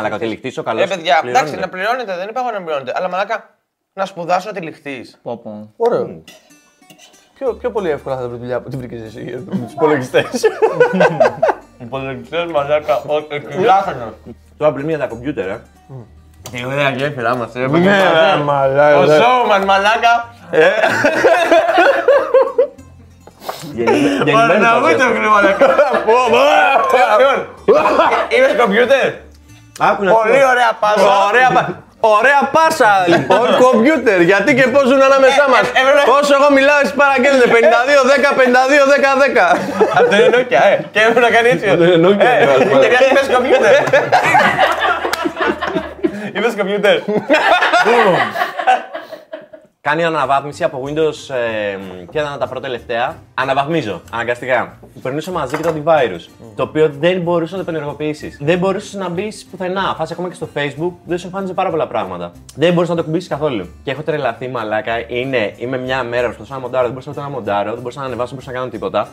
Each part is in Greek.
Τυλιχτή, μαλακά, τυλιχτή ο καλό. Ε, παιδιά, εντάξει, να πληρώνετε, δεν είπα εγώ να μην πληρώνετε. Αλλά μαλάκα, να σπουδάσω τυλιχτή. Πω, πω. Ωραίο. Πιο, πιο πολύ εύκολα θα βρει δουλειά από ό,τι βρήκε εσύ για του υπολογιστέ. Υπολογιστέ μαλάκα, όχι, τουλάχιστον. Τώρα πριν για τα κομπιούτερ, ε. Τι ωραία γέφυρα μα, ε. Ναι, μαλάκα. Ο showman, μαλάκα. Παρναγούι το γρήγορα, μαλάκα. Λοιπόν, Είμαι κομπιούτερ. Πολύ ωραία πάσα. Ωραία, πα- ωραία πάσα λοιπόν, κομπιούτερ. Γιατί και πώς ζουν ανάμεσά μας; ε, ε, ε, Όσο εγώ μιλάω, εσεί παραγγέλνετε 52, 10, 52, 10, 10. Αυτό είναι Nokia, ε. Και έπρεπε να κάνει έτσι. Αυτό είναι Nokia, Ε, ναι, και κάτι είπες κομπιούτερ. Είπες κομπιούτερ. Κάνει αναβάθμιση από Windows. Ε, ποια ήταν τα πρώτα τελευταία. Αναβαθμίζω, αναγκαστικά. Περνούσε μαζί και το antivirus. Το οποίο δεν μπορούσε να το ενεργοποιήσεις. Δεν μπορούσες να μπεις πουθενά. Φάση ακόμα και στο Facebook δεν σου εμφάνιζε πάρα πολλά πράγματα. Δεν μπορούσες να το κουμπίσει καθόλου. Και έχω τρελαθεί μαλάκα. Είναι, είμαι μια μέρα προσπαθούσα να μοντάρω, δεν μπορούσα ούτε να μοντάρω, δεν μπορούσα να ανεβάσω, δεν μπορούσα να κάνω τίποτα.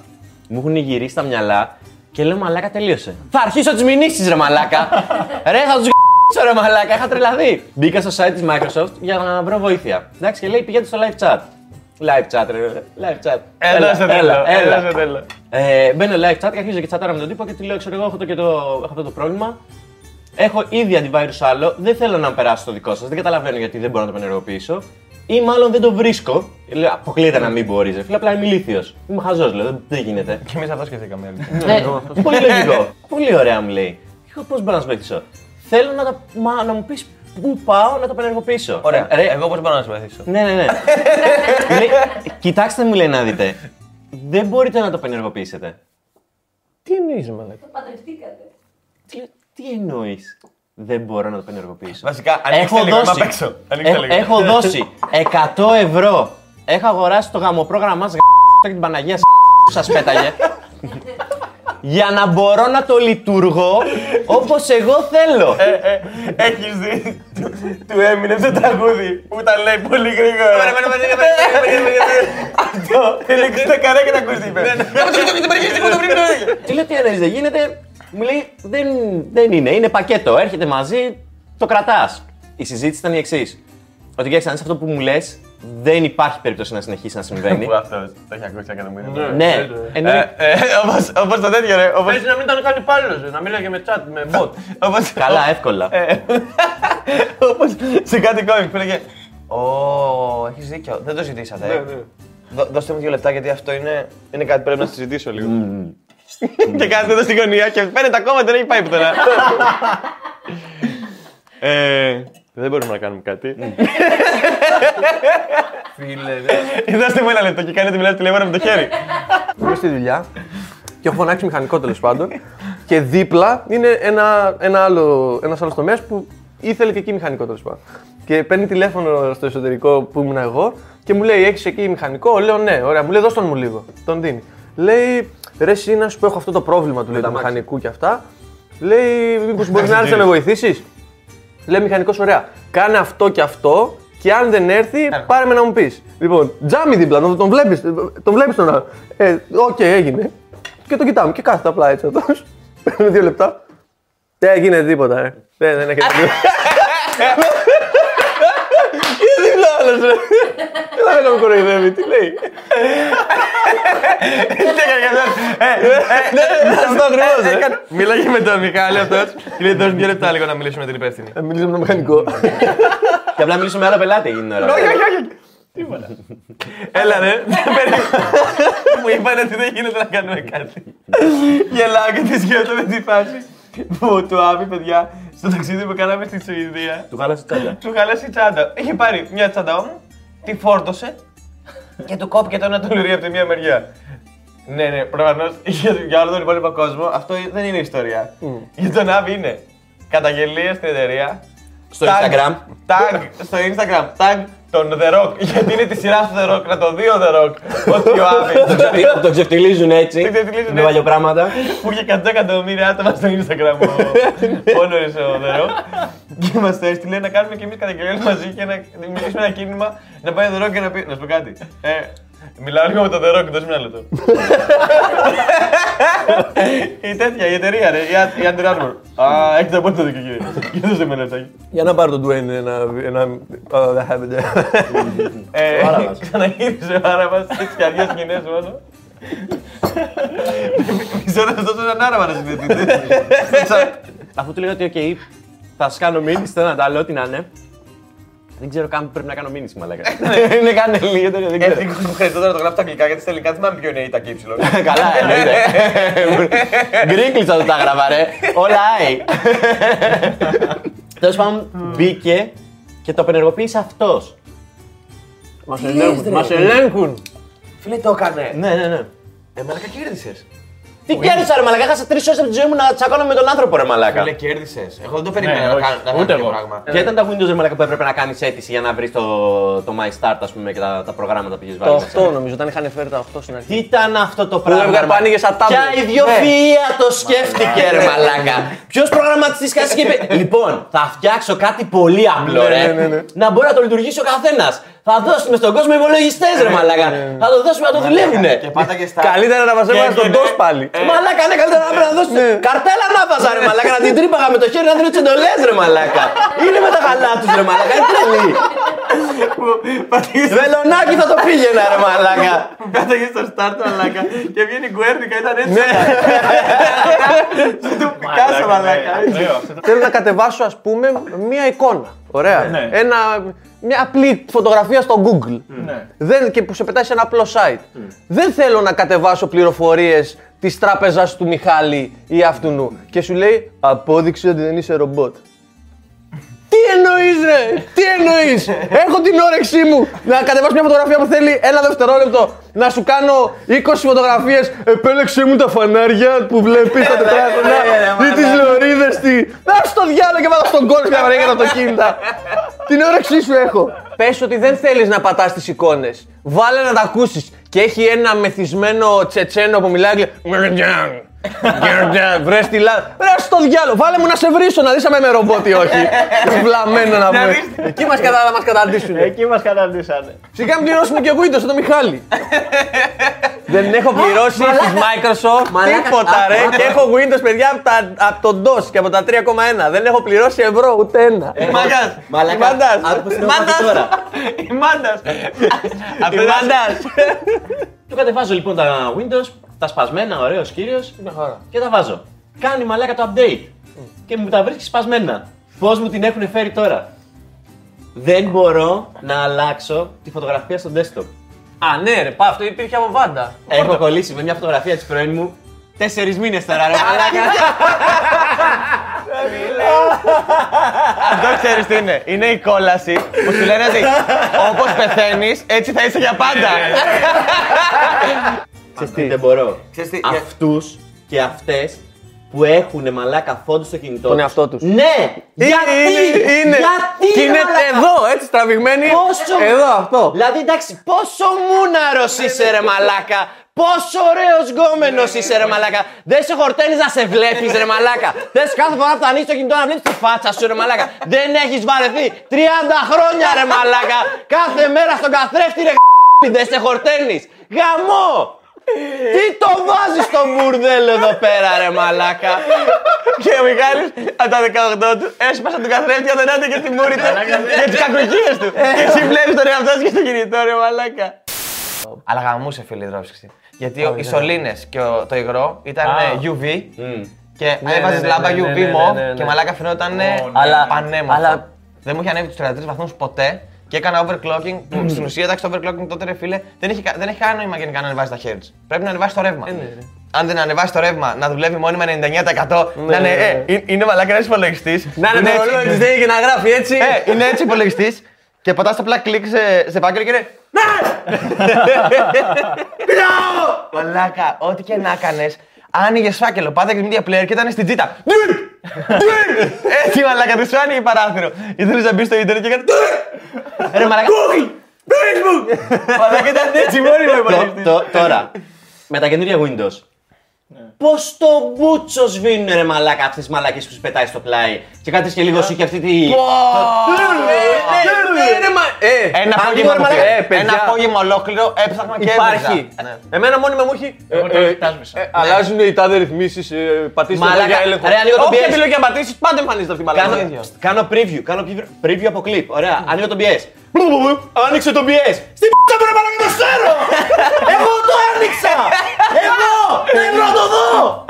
Μου έχουν γυρίσει τα μυαλά και λέω μαλάκα τελείωσε. Θα αρχίσω τις μηνύσεις ρε μαλάκα. ρε θα τους Ξέρω μαλάκα, είχα τρελαθεί. Μπήκα στο site της Microsoft για να βρω βοήθεια. Εντάξει, και λέει πηγαίνετε στο live chat. Live chat, ρε. Live chat. Έλα σε τέλο. Έλα σε τέλο. Ε, μπαίνω live chat και αρχίζω και τσατάρω με τον τύπο και του λέω: Ξέρω εγώ, έχω, το και το, έχω αυτό το πρόβλημα. Έχω ήδη antivirus άλλο. Δεν θέλω να περάσω το δικό σας. Δεν καταλαβαίνω γιατί δεν μπορώ να το ενεργοποιήσω. Ή μάλλον δεν το βρίσκω. Λέω: Αποκλείεται να μην μπορείς. Ρε. Φίλε, απλά είμαι ηλίθιος. Είμαι χαζός, λέω. Δεν, δεν γίνεται. Και εμείς αυτό σκεφτήκαμε. Ε, πολύ λογικό. πολύ ωραία μου λέει. Πώς μπορώ να σου βοηθήσω. Θέλω να, τα, μα, να μου πεις πού πάω να το απενεργοποιήσω. Ωραία. Ε, ρε, Εγώ πώς μπορώ να σα βοηθήσω; ναι, ναι, ναι. λέει, κοιτάξτε μου λέει να δείτε. Δεν μπορείτε να το απενεργοποιήσετε. Τι εννοείς, μαλάκα; Παντρευτήκατε. Τι, τι εννοείς; Δεν μπορώ να το απενεργοποιήσω. Βασικά, ανοίξτε λίγο, είμαι απ' έξω. Ανοίξτε έχω, λίγο. έχω δώσει 100 ευρώ. Έχω αγοράσει το γαμοπρόγραμμά σας και την Παναγία που σας πέταγε. για να μπορώ να το λειτουργώ όπως εγώ θέλω. Έχει δει. του- Του έμεινε αυτό το τραγούδι που τα λέει πολύ γρήγορα. Αυτό. Θέλει 60 καρέ και τα ακούσει. Τι λέω, τι εννοείς, δεν γίνεται. Μου λέει, δεν, δεν είναι, είναι πακέτο. Έρχεται μαζί, το κρατάς. Η συζήτηση ήταν η εξή. Ότι κοίταξε, αν είσαι αυτό που μου λε, δεν υπάρχει περίπτωση να συνεχίσει να συμβαίνει. Που αυτό το έχει ακούσει εκατομμύρια. ναι, εννοεί. Όπως το τέτοιο ρε. όπως- Παίζει να μην ήταν καν υπάλληλο, να μιλάει με chat, με bot. όπως- Καλά, εύκολα. Όπως σε κάτι κόμικ που λέγε Ω, έχεις δίκιο, δεν το ζητήσατε. ε. Δώ- Δώστε μου δύο λεπτά γιατί αυτό είναι, είναι κάτι που πρέπει να συζητήσω λίγο. και κάθεται εδώ στην γωνία και φαίνεται ακόμα δεν έχει πάει πουθενά. ε, δεν μπορούμε να κάνουμε κάτι. Φίλε, Δώστε μου ένα λεπτό και κάνετε μιλάτε τηλέφωνο με το χέρι. Είμαι στη δουλειά και έχω φωνάξει μηχανικό τέλος πάντων. Και δίπλα είναι ένα, ένα άλλο, ένας άλλος τομέας που ήθελε και εκεί μηχανικό τέλος πάντων. Και παίρνει τηλέφωνο στο εσωτερικό που ήμουν εγώ και μου λέει: Έχεις εκεί μηχανικό; Λέω: Ναι, ωραία. Μου λέει: Δώσ' τον μου λίγο. Τον δίνει. Λέει: Ρε, εσύ να σου πω: Έχω αυτό το πρόβλημα του, λέει, του μηχανικού και αυτά. Λέει: Μήπως μπορεί να έρθεις να με βοηθήσεις; Λέει: Μηχανικός, ωραία. Κάνε αυτό και αυτό και αν δεν έρθει, πάρε με να μου πεις. Λοιπόν, τζάμι δίπλα, τον, τον βλέπεις τον βλέπεις τον άλλο. Ε, οκ, έγινε. Και τον κοιτάμε και κάθεται απλά έτσι αυτό. Παίρνουμε δύο λεπτά. Δεν γίνεται τίποτα, ε. Δεν, δεν έχετε τίποτα. Είναι δίπλα άλλος, ρε. Δεν θα με κοροϊδεύει, τι λέει. Αυτός ακριβώς, ε. Μίλαγε με τον Μιχάλη αυτός. Και λέει: Δώσ' μου δύο λεπτά λίγο να μιλήσουμε με την υπεύθυνη. Θα μιλήσουμε με τον μηχανικό. Και απλά μιλήσω με άλλο πελάτη εκείνη την ώρα. Όχι, όχι, όχι. Τίποτα. Έλα ρε, μου είπαν ότι δεν γίνεται να κάνουμε κάτι. Γελάω και τη σκέφτομαι τη φάση που του άβει παιδιά στο ταξίδι που κάναμε στη Σουηδία. Του χάλασε τσάντα. Του χάλασε η τσάντα. Είχε πάρει μια τσάντα μου, τη φόρτωσε και του κόπηκε το ένα το λουρί από τη μία μεριά. Ναι, ναι, προφανώς για, για όλο τον υπόλοιπο κόσμο αυτό δεν είναι ιστορία. Για τον Άβη είναι καταγγελία στην εταιρεία. Στο tag- Instagram. Tag στο Instagram. Tag τον The Rock. Γιατί είναι τη σειρά του The Rock. Να το δει ο The Rock. Ότι ο Άβη. Το ξεφτυλίζουν έτσι. Το ξεφτιλίζουν Με έτσι. παλιοπράγματα. που είχε 100 εκατομμύρια άτομα στο Instagram ο Πόνορης ο The Rock. Και μας το έστειλε να κάνουμε και εμείς καταγγελία μαζί και να δημιουργήσουμε ένα κίνημα να πάει ο The Rock και να πει. Να σου πω κάτι. Ε, μιλάω λίγο με τον The Rock, δώσε ένα λεπτό. η τέτοια, η εταιρεία, ρε, η Α- η Under Armour. Α, έχετε απόλυτο δίκιο, κύριε. Για δώστε με ένα λεπτάκι. Για να πάρει τον Dwayne ένα. ένα... Α, δεν χάβεται. Ε, Ο Άραβας. Ξαναγύρισε ο Άραβας, έτσι και αργές σκηνές μόνο. Μισό να σας δώσω έναν Άραβα να συνδεθείτε. Αφού του λέγα ότι, οκ, θα σας κάνω μήνυση, θέλω να τα λέω, ό,τι να είναι. Δεν ξέρω καν που πρέπει να κάνω μήνυση, μαλάκα. Είναι καν λίγο τέτοιο, δεν ξέρω. Ευτυχώς που χρειάζεται τώρα να το γράφω στα αγγλικά, γιατί στα ελληνικά δεν θυμάμαι ποιο είναι η τα και ύψιλον. Καλά, εννοείται. Γκρίνκλιτσα το τα έγραφα, ρε. Όλα άι. Τέλος πάντων, μπήκε και το απενεργοποίησε αυτός. Μας ελέγχουν. Μας ελέγχουν. Φίλε, το έκανε. Ναι, ναι, ναι. Ε, μαλάκα κέρδισες. Τι κέρδισα, ρε Μαλάκα. Έχασα τρεις ώρες από τη ζωή μου να τσακώνω με τον άνθρωπο, ρε Μαλάκα. Φίλε, κέρδισες. Εγώ δεν το περίμενα να όχι. κάνω να κάνω Ούτε τέτοιο εγώ. πράγμα. Ποια ήταν τα Windows, ρε Μαλάκα, που έπρεπε να κάνεις αίτηση για να βρεις το, το My Start, ας πούμε, και τα, τα προγράμματα που έχεις βάλει. Το μέσα; 8 νομίζω, όταν είχαν φέρει τα 8 στην Τι αρχή. ήταν αυτό το πράγμα. έβγαλε ρε, μα- πάνοιγες σαν tablet. Ποια ιδιοφυΐα το σκέφτηκε, ρε Μαλάκα; Ποιος προγραμματιστής κάτι και είπε. Λοιπόν, θα φτιάξω κάτι πολύ απλό, Ναι, ρε. ναι, ναι, ναι. Να μπορεί να το λειτουργήσει ο καθένας. Θα δώσουμε στον κόσμο υπολογιστές, ρε Μαλάκα. Θα το δώσουμε να το δουλεύουνε. Και πάτα και στα. Καλύτερα να μα έβαλε στον έγινε- DOS πάλι. Μαλάκα, ναι, καλύτερα να πρέπει να δώσει. Καρτέλα να βάζα, ρε Μαλάκα, να την τρύπαγα με το χέρι να δίνω τις εντολές, ρε Μαλάκα. Είναι με τα γαλά τους, ρε Μαλάκα, είναι τρελή. Βελονάκι θα το πήγαινα, ρε Μαλάκα. Πέταγε στο start μαλάκα και βγαίνει η Γκουέρνικα, ήταν έτσι. Του κάσα μαλάκα. Θέλω να κατεβάσω, ας πούμε, μία εικόνα. Ωραία. Ναι. Ένα, μια απλή φωτογραφία στο Google. Ναι. Δεν, και που σε πετάει σε ένα απλό site. Δεν θέλω να κατεβάσω πληροφορίες της τράπεζας του Μιχάλη ή αυτού και σου λέει Απόδειξε ότι δεν είσαι ρομπότ. Τι εννοείς, ρε! Τι εννοείς! Έχω την όρεξή μου να κατεβάσω μια φωτογραφία που θέλει ένα δευτερόλεπτο να σου κάνω 20 φωτογραφίες. Επέλεξε μου τα φανάρια που βλέπεις στα τετράγωνα ή τις λωρίδες. Τι. Να στο διάλογο και βάλω στον κόλπο και να για τα αυτοκίνητα. την όρεξή σου έχω. Πες ότι δεν θέλεις να πατάς τις εικόνες. Βάλε να τα ακούσεις. Και έχει ένα μεθυσμένο τσετσένο που μιλάει. Αγγλικά. Βρες τη λά. Βρε στο διάλογο. Βάλε μου να σε βρίσω να δεις αν είμαι ρομπότ ή όχι. Βλαμμένο να πούμε. Εκεί μας κατα... μας καταντήσουν. Εκεί μας καταντήσανε. Σιγά μην πληρώσουμε και Windows το Μιχάλη. Δεν έχω πληρώσει μαλάκα. τη Microsoft Μαλάκα. τίποτα Α, ρε. α, Και έχω Windows παιδιά από, τα, από τον DOS και από τα 3,1. Δεν έχω πληρώσει ευρώ ούτε ένα. Μάγκας. Μαλάκα, Μάντας. άκου πώς την έχω πάθει τώρα. Η Μάντας. Η Μάντας. Του κατεβάζω λοιπόν τα Windows, τα σπασμένα, ωραίος κύριος. Και τα βάζω. Κάνει μαλάκα το update. Και μου τα βρίσκει σπασμένα. Πώς μου την έχουν φέρει τώρα. Δεν μπορώ να αλλάξω τη φωτογραφία στο desktop. Α, ναι, ρε, πά, αυτό υπήρχε από βάντα. Έχω κολλήσει με μια φωτογραφία της πρώην μου τέσσερις μήνες τώρα, ρε μαλάκα. Αυτό ξέρεις τι είναι. Είναι η κόλαση που σου λένε ότι όπως πεθαίνεις, έτσι θα είσαι για πάντα. Ξέρεις τι, δεν μπορώ. Ξέρεις τι, για- Αυτούς και αυτές που έχουν μαλάκα φόντο στο κινητό Τον τους. εαυτό τους. Ναι! Γιατί! Είναι, είναι. Γιατί! Και είναι μαλάκα; εδώ, έτσι τραβηγμένη. Πόσο... Εδώ, αυτό. Δηλαδή, εντάξει, πόσο μούναρος είσαι ρε μαλάκα. Πόσο ωραίος γκόμενος είσαι ρε μαλάκα. Δεν σε χορταίνεις να σε βλέπεις ρε μαλάκα. Θες κάθε φορά που θα ανοίξεις το κινητό να βλέπεις τη φάτσα σου ρε μαλάκα. Δεν έχεις βαρεθεί 30 χρόνια ρε μαλάκα. Κάθε μέρα στον καθρέφτη ρε δεν σε χορταίνεις. Γαμό. Τι το βάζεις στο μπουρδέλο εδώ πέρα ρε μαλάκα; Και ο Μιχάλης από τα 18 του έσπασε τον καθρέφτη αδενάται και τη μούρη του για τις κακοκίες του. Και εσύ βλέπεις τον εαυτό σου και στο κινητό ρε μαλάκα. Αλλά γαμούσε φίλε η δρόψη. Γιατί ο- οι σωλήνες και ο- το υγρό ήταν Α. ε, UV και Ναι, έβαζες ναι, λάμπα ναι, ναι, UV ναι, ναι, μοβ ναι, ναι. και μαλάκα φαινόταν ε, Ω, ναι. Αλλά- πανέμορφο. αλλά- Δεν μου είχε ανέβει τους 33 βαθμούς ποτέ και έκανα overclocking που στην ουσία εντάξει το overclocking τότε ρε φίλε δεν έχει, κα- δεν έχει κανένα νόημα γενικά να ανεβάζει τα hertz. Πρέπει να ανεβάσει το ρεύμα. ναι, Αν δεν ανεβάσει το ρεύμα να δουλεύει μόνιμα 99% να είναι, ναι, ε, ναι. είναι- είναι μαλάκα ένα υπολογιστής. Να είναι το ρολόι της, δεν είχε να γράφει έτσι. Ε, είναι έτσι υπολογιστής Και πατάς απλά κλικ σε, σε φάκελο και είναι. Ναι! Μαλάκα, ό,τι και να έκανες, άνοιγες φάκελο, πάτε και media player και ήταν στην τζίτα. Έτσι μαλάκα, δεν σου άνοιγε παράθυρο. Ήθελες να μπεις στο ίντερνετ και έκανε. Ρε μαλάκα. Google! Facebook! Μαλάκα ήταν έτσι μόνοι μου Το- το- Τώρα, με τα καινούργια Windows. Πώ το μπούτσος σβήνουν ρε μαλάκα αυτές τις μαλακίε που σου πετάει στο πλάι. Και κάτι και λίγο σου και αυτή τη. Ε, Ένα Αν απόγευμα, δούμε, μου μαλάκα, πήρε. ε, παιδιά. Ένα απόγευμα ολόκληρο έψαχνα και Υπάρχει. έβριζα. Ναι. Εμένα μόνιμα μου έχει. Εγώ το κοιτάζμισα. ε, Αλλάζουν οι τάδε ρυθμίσεις. Πατήστε εδώ Μαλάκα, για έλεγχο. ρε, ανοίγω το Όποια PS. επιλογή να πατήσεις, πάντα εμφανίζεται αυτή η Κάνω, μαλάκα. ίδιο. κάνω preview, κάνω preview- preview από clip. Ωραία, ανοίγω το BS. Άνοιξε το BS. Στην p***α μου ρε μαλάκα το ξέρω! Εγώ το άνοιξα! Εγώ! Θέλω να το δω!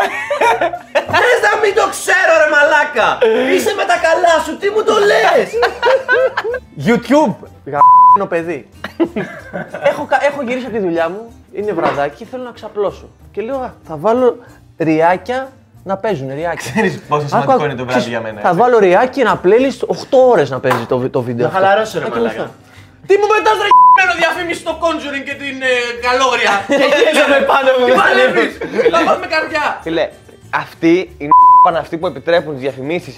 Θες να μην το ξέρω ρε μαλάκα! Είσαι με τα καλά σου, τι μου το λες! YouTube. Γαμμένο παιδί. έχω, κα- έχω γυρίσει από τη δουλειά μου, είναι βραδάκι και θέλω να ξαπλώσω. Και λέω, «Α, θα βάλω ριάκια να παίζουν ριάκια. Ξέρεις πόσο σημαντικό είναι το βράδυ για μένα, Θα έτσι. βάλω ριάκι ένα playlist 8 ώρες να παίζει το, το βίντεο. Να αυτό. χαλαρώσω ρε Να μαλάκα. κοιμηθώ. Τι μου πετάς ρε γ***μένο διαφήμιση στο Conjuring και την ε, καλόγρια. Και χέζομαι πάνω μου Τι με τα παλεύεις. Θα βάλουμε καρδιά. Φίλε, αυτοί είναι πάνε αυτοί που επιτρέπουν τις διαφημίσεις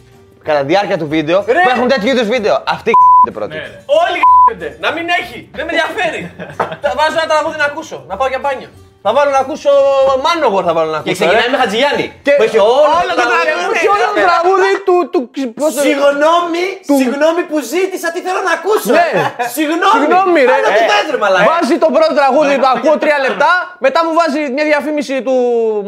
κατά τη διάρκεια του βίντεο Ρε! που έχουν τέτοιου είδους βίντεο. Αυτοί είναι πρώτοι. Ναι, ρε. Όλοι γ***ονται. Να μην έχει. Δεν με ενδιαφέρει. Θα βάζω ένα τραγούδι να ακούσω. Να πάω για μπάνιο. Θα βάλω να ακούσω Manowar θα βάλω να Και ακούσω. ξεκινάει ρε. με Χατζηγιάννη. Και Που έχει όλο όλο το τραγούδι. Και όλο το τραγούδι του. του πώς το- Συγγνώμη, συγγνώμη που ζήτησα, τι θέλω να ακούσω. Ναι. Συγγνώμη. Συγγνώμη, ρε. Άρα τι Ε, θες, ρε μαλάκα. Βάζει το πρώτο τραγούδι, το ακούω τρία λεπτά. Μετά μου βάζει μια διαφήμιση του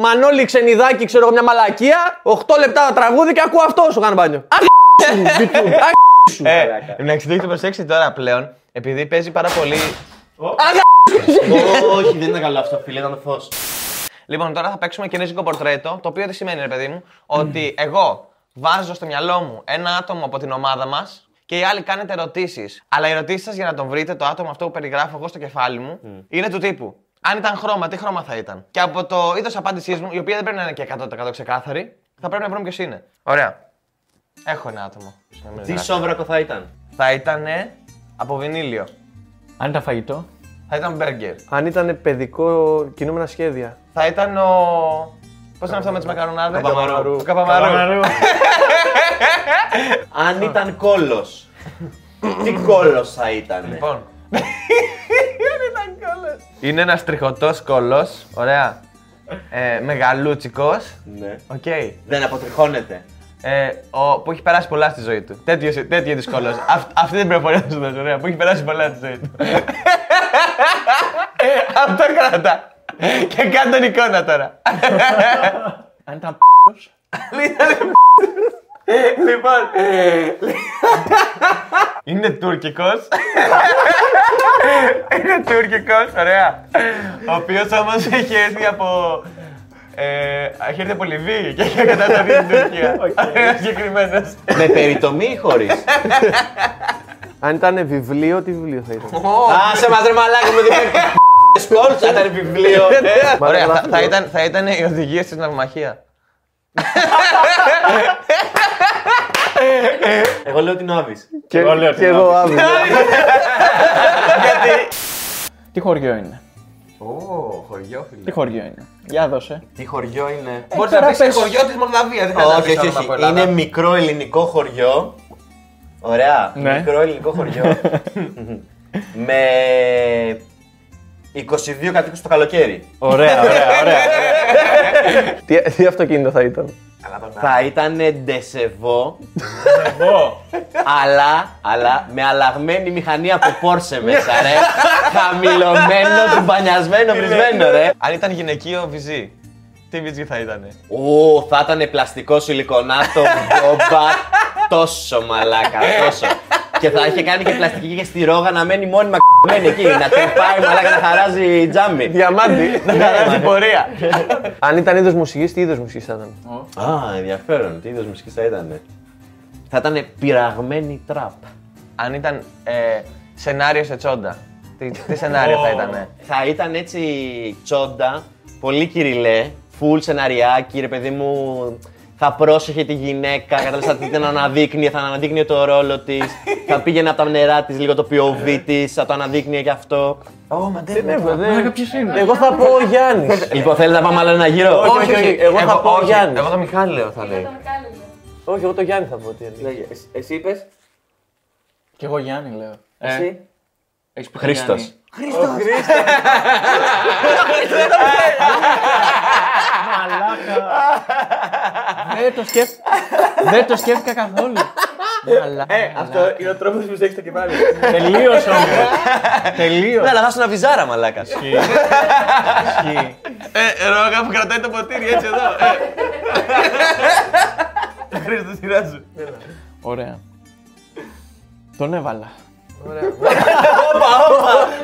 Μανώλη Ξενιδάκη, ξέρω εγώ, μια μαλακία. 8 λεπτά τραγούδι και ακούω αυτό σου κάνω μπάνιο. Αχ, σου, YouTube. Αχ, σου. Ε, εντάξει, το έχετε προσέξει τώρα πλέον, επειδή παίζει πάρα πολύ. Αχ, Όχι, δεν ήταν καλό αυτό, φίλε, ήταν το φως. Λοιπόν, τώρα θα παίξουμε κινέζικο πορτρέτο, το οποίο τι σημαίνει, ρε παιδί μου, ότι εγώ βάζω στο μυαλό μου ένα άτομο από την ομάδα μας και οι άλλοι κάνετε ερωτήσεις. Αλλά οι ερωτήσεις σας για να τον βρείτε, το άτομο αυτό που περιγράφω εγώ στο κεφάλι μου, είναι του τύπου. Αν ήταν χρώμα, τι χρώμα θα ήταν; Και από το είδος απάντησής μου, η οποία δεν πρέπει να είναι και 100% ξεκάθαρη, θα πρέπει να βρούμε ποιος είναι. Ωραία. Έχω ένα άτομο. Τι σόβρακο θα ήταν; Θα ήταν από βινίλιο. Αν ήταν φαγητό. Θα ήταν μπέργκερ. Αν ήταν παιδικό κινούμενα σχέδια. Θα ήταν ο. Πώς είναι αυτό με τι μακαρονάδες, Καπαμαρού. Ο Καπαμαρού. Αν ήταν κόλος. Τι κόλος θα ήταν; Λοιπόν. Είναι ένας τριχωτός κόλος. Ωραία. Ε, Μεγαλούτσικος. Ναι. Οκ. Δεν αποτριχώνεται. Ε, ο, που έχει περάσει πολλά στη ζωή του. Τέτοιο, τέτοιο είδους κώλος. Αυτή την πληροφορία θα σου δώσω. Ωραία. Που έχει περάσει πολλά στη ζωή του. Αυτό κράτα. Και κάνε τον εικόνα τώρα. Αν ήταν λοιπόν. Είναι τουρκικός. Είναι τουρκικός, ωραία. Ο οποίος όμως έχει έρθει από... Ε, έχει έρθει από Λιβύη και έχει κατασταθεί στην Τουρκία. Ένας συγκεκριμένος. Με περιτομή ή χωρίς; Αν ήταν βιβλίο, τι βιβλίο θα ήταν; Άσε μα ρε μαλάκα με δίπλα. Σκόλτ θα ήταν βιβλίο. Ωραία, θα, γράφει θα το- ήταν, θα ήταν οι οδηγίες της ναυμαχία. Εγώ λέω ότι είναι ο Άβης. Και, Εγώ λέω και την εγώ αύριο. Τι χωριό είναι; Ω, χωριό φίλε. Τι χωριό είναι; Για δώσε. Τι χωριό είναι; Μπορείς τώρα να πεις πες. χωριό της Μολδαβίας, δεν χρειάζεται να Όχι, πεις όχι, όνομα από όχι. Ελλάδα. Είναι μικρό ελληνικό χωριό. Ωραία. Ναι. Μικρό ελληνικό χωριό. με 22 κατοίκους το καλοκαίρι. Ωραία, ωραία, ωραία. τι, τι αυτοκίνητο θα ήταν; Θα ήταν ντεσεβό, Εγώ. αλλά, αλλά με αλλαγμένη μηχανή από Porsche μέσα, ρε. Χαμηλωμένο, τουμπανιασμένο, βρισμένο, ρε. Αν ήταν γυναικείο βυζί, τι βυζί θα ήτανε; Ω, θα ήταν πλαστικό σιλικονάτο, μπόμπα, τόσο μαλάκα, τόσο. και θα είχε κάνει και πλαστική και στη ρόγα να μένει μόνιμα κ***μένη εκεί, να τρυπάει μαλάκα να χαράζει τζάμι. Διαμάντι. Ναι, Χαράζει πορεία. Αν ήταν είδος μουσικής, τι είδος μουσικής θα ήταν; Α, ενδιαφέρον. Τι είδος μουσικής θα ήταν. Θα ήταν πειραγμένη τραπ. Αν ήταν ε, σενάριο σε τσόντα, τι, τι σενάριο θα ήτανε; Θα ήταν έτσι τσόντα, πολύ κυριλέ, full σεναριάκι, ρε παιδί μου. Θα πρόσεχε τη γυναίκα, κατάλαβες θα την αναδείκνυε, θα αναδείκνυε το ρόλο της. θα πήγαινε από τα νερά της λίγο το POV της, θα το αναδείκνυε και αυτό. Ω, μαντέ, Μαλάκα, ποιος είναι; Εγώ θα πω ο Γιάννης. λοιπόν, θέλετε να πάμε άλλο ένα γύρο; όχι, όχι. Εγώ θα πω ο Γιάννης. Εγώ το Μιχάλη λέω θα λέει. Όχι, εγώ το Γιάννη θα πω. τι είναι. Λέγε, εσύ- Εσύ είπες; Κι εγώ Γιάννη λέω. Εσύ; Έχεις πει Χρήστος. Γιάννη. Δεν το σκέφτηκα. Δεν το σκέφτηκα καθόλου. Μαλάκα. Αυτό είναι ο τρόπος που έχεις το κεφάλι. Τελείως όμως. Τελείως. Ναι, αλλά θα είσαι ένα βυζάρα, μαλάκα. Ισχύει. Ε, ρόγα που κρατάει το ποτήρι έτσι εδώ. ε. Χρήστο, σειρά σου. Ωραία. Τον έβαλα.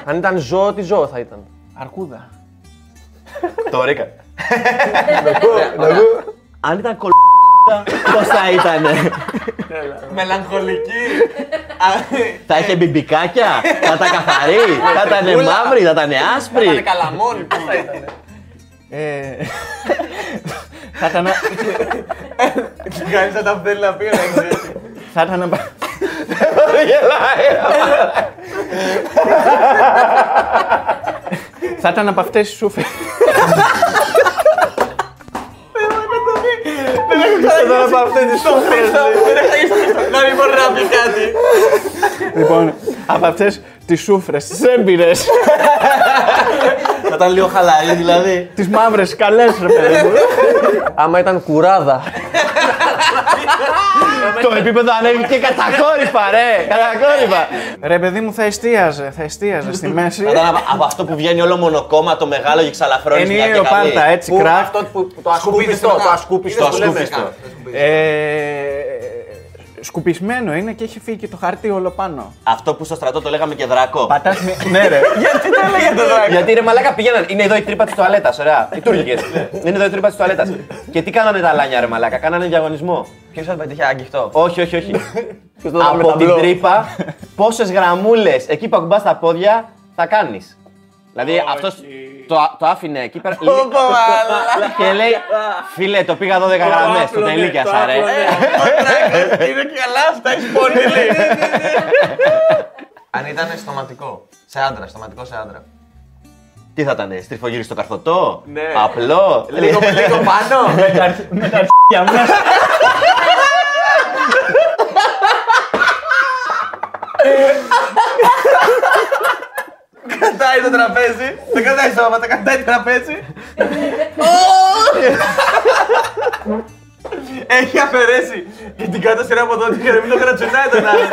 Αν ήταν ζώο, τι ζώο θα ήταν; Αρκούδα. Το ρίκα. Αν ήταν κολ. Πώς θα ήταν. Μελαγχολική. Θα είχε μπιμπικάκια, θα ήταν καθαρή, θα ήταν μαύρη, θα ήταν άσπρη. καλαμόνι, πώ θα ήταν. Ε, Θα ήταν. Κάνεις σαν τα θέλει να πει, να ξέρεις. Θα ήταν. απ- Θα ήταν από αυτές τις σούφες. Τώρα από αυτέ τι σόφρε. Να μην μπορεί να πει κάτι. Λοιπόν, από αυτές τις σούφρες, τις έμπειρες, Θα ήταν λίγο χαλαρή δηλαδή. τις μαύρες καλές ρε παιδί μου. Άμα ήταν κουράδα. Το επίπεδο ανέβηκε κατακόρυφα, ρε! Κατακόρυφα! Ρε παιδί μου θα εστίαζε, θα εστίαζε στη μέση. Θα ήταν από- από αυτό που βγαίνει όλο μονοκόμμα, το μεγάλο και ξαλαφρώνει. Ενιαίο πάντα, έτσι, κράκ. Αυτό που το ασκούπιστο. Το ασκούπιστο. Το ασκούπιστο. Ε, σκουπισμένο είναι και έχει φύγει και το χαρτί όλο πάνω. Αυτό που στο στρατό το λέγαμε και δρακό. Πατάς με... ναι ρε. Γιατί το έλεγε το δράκο; Γιατί ρε μαλάκα πήγαιναν. Είναι εδώ η τρύπα της τουαλέτας, ωραία. Οι Τούρκικε. Είναι εδώ η τρύπα της τουαλέτας. Και τι κάνανε τα λάνια, ρε μαλάκα. Κάνανε διαγωνισμό. Ποιος θα πετύχει άγγιχτό. Όχι, όχι, όχι. το βάλαμε Από την ταμπλό. τρύπα, πόσες γραμμούλες εκεί που ακουμπάς τα πόδια θα κάνεις. Δηλαδή αυτό το, το άφηνε εκεί πέρα. και λέει, φίλε, το πήγα 12 γραμμές. Το τελίκια, ρε. Είναι καλά αυτά, έχεις πολύ λέει. Αν ήταν στοματικό. Σε άντρα, στοματικό σε άντρα. Τι θα ήταν, στριφογύρι στο καρθωτό, Ναι. απλό. Λίγο με λίγο πάνω. Με τα αρχίδια το τραπέζι. Δεν κρατάει σώματα, κρατάει τραπέζι. Έχει αφαιρέσει και την κάτω σειρά από εδώ για να μην το κρατσουνάει τον άλλο.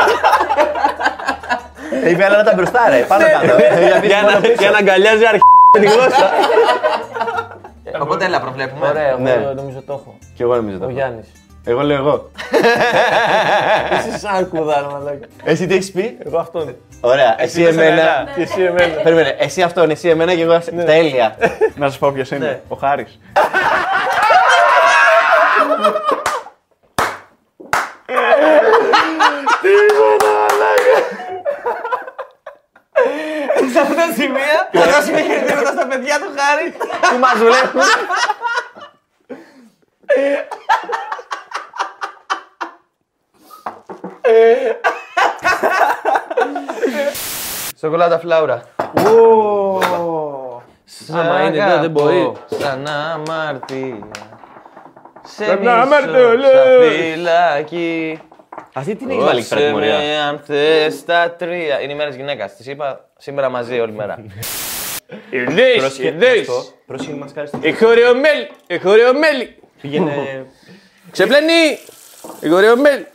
Είπε άλλα τα μπροστά, ρε. Πάνω κάτω. Για να, για να αγκαλιάζει αρχή με τη γλώσσα. Οπότε έλα, προβλέπουμε. Ωραία, Ναι. εγώ νομίζω το έχω. Κι εγώ νομίζω το. Ο έχω. Γιάννης. Εγώ λέω εγώ. Εσύ σαν κουδάρα, μαλάκα. Εσύ τι έχεις πει; Εγώ αυτόν. Ωραία, εσύ είπες εμένα. εμένα. Και εσύ εμένα. Περίμενε, εσύ αυτόν, εσύ εμένα και εγώ τέλεια. Να σας πω ποιος είναι. Ο Χάρης. Σε αυτά τα σημεία θα δώσουμε χαιρετήματα στα παιδιά του Χάρη. Που μας βλέπουν. Σοκολάτα φλάουρα. Άμα είναι εδώ, δεν μπορεί. Σαν αμαρτία. Σε Σαν μισώ αμαρτωλός. στα φυλακή. Αυτή την έχει βάλει Δώσε κατηγορία. με αν θες τα τρία. Είναι η μέρα της γυναίκας. Της είπα σήμερα μαζί όλη μέρα. Ιδείς, ιδείς. Πρόσεχε μας κάνει Η χωριομέλη, η χωριομέλη. Πήγαινε. Ξεπλένει. Η χωριομέλη.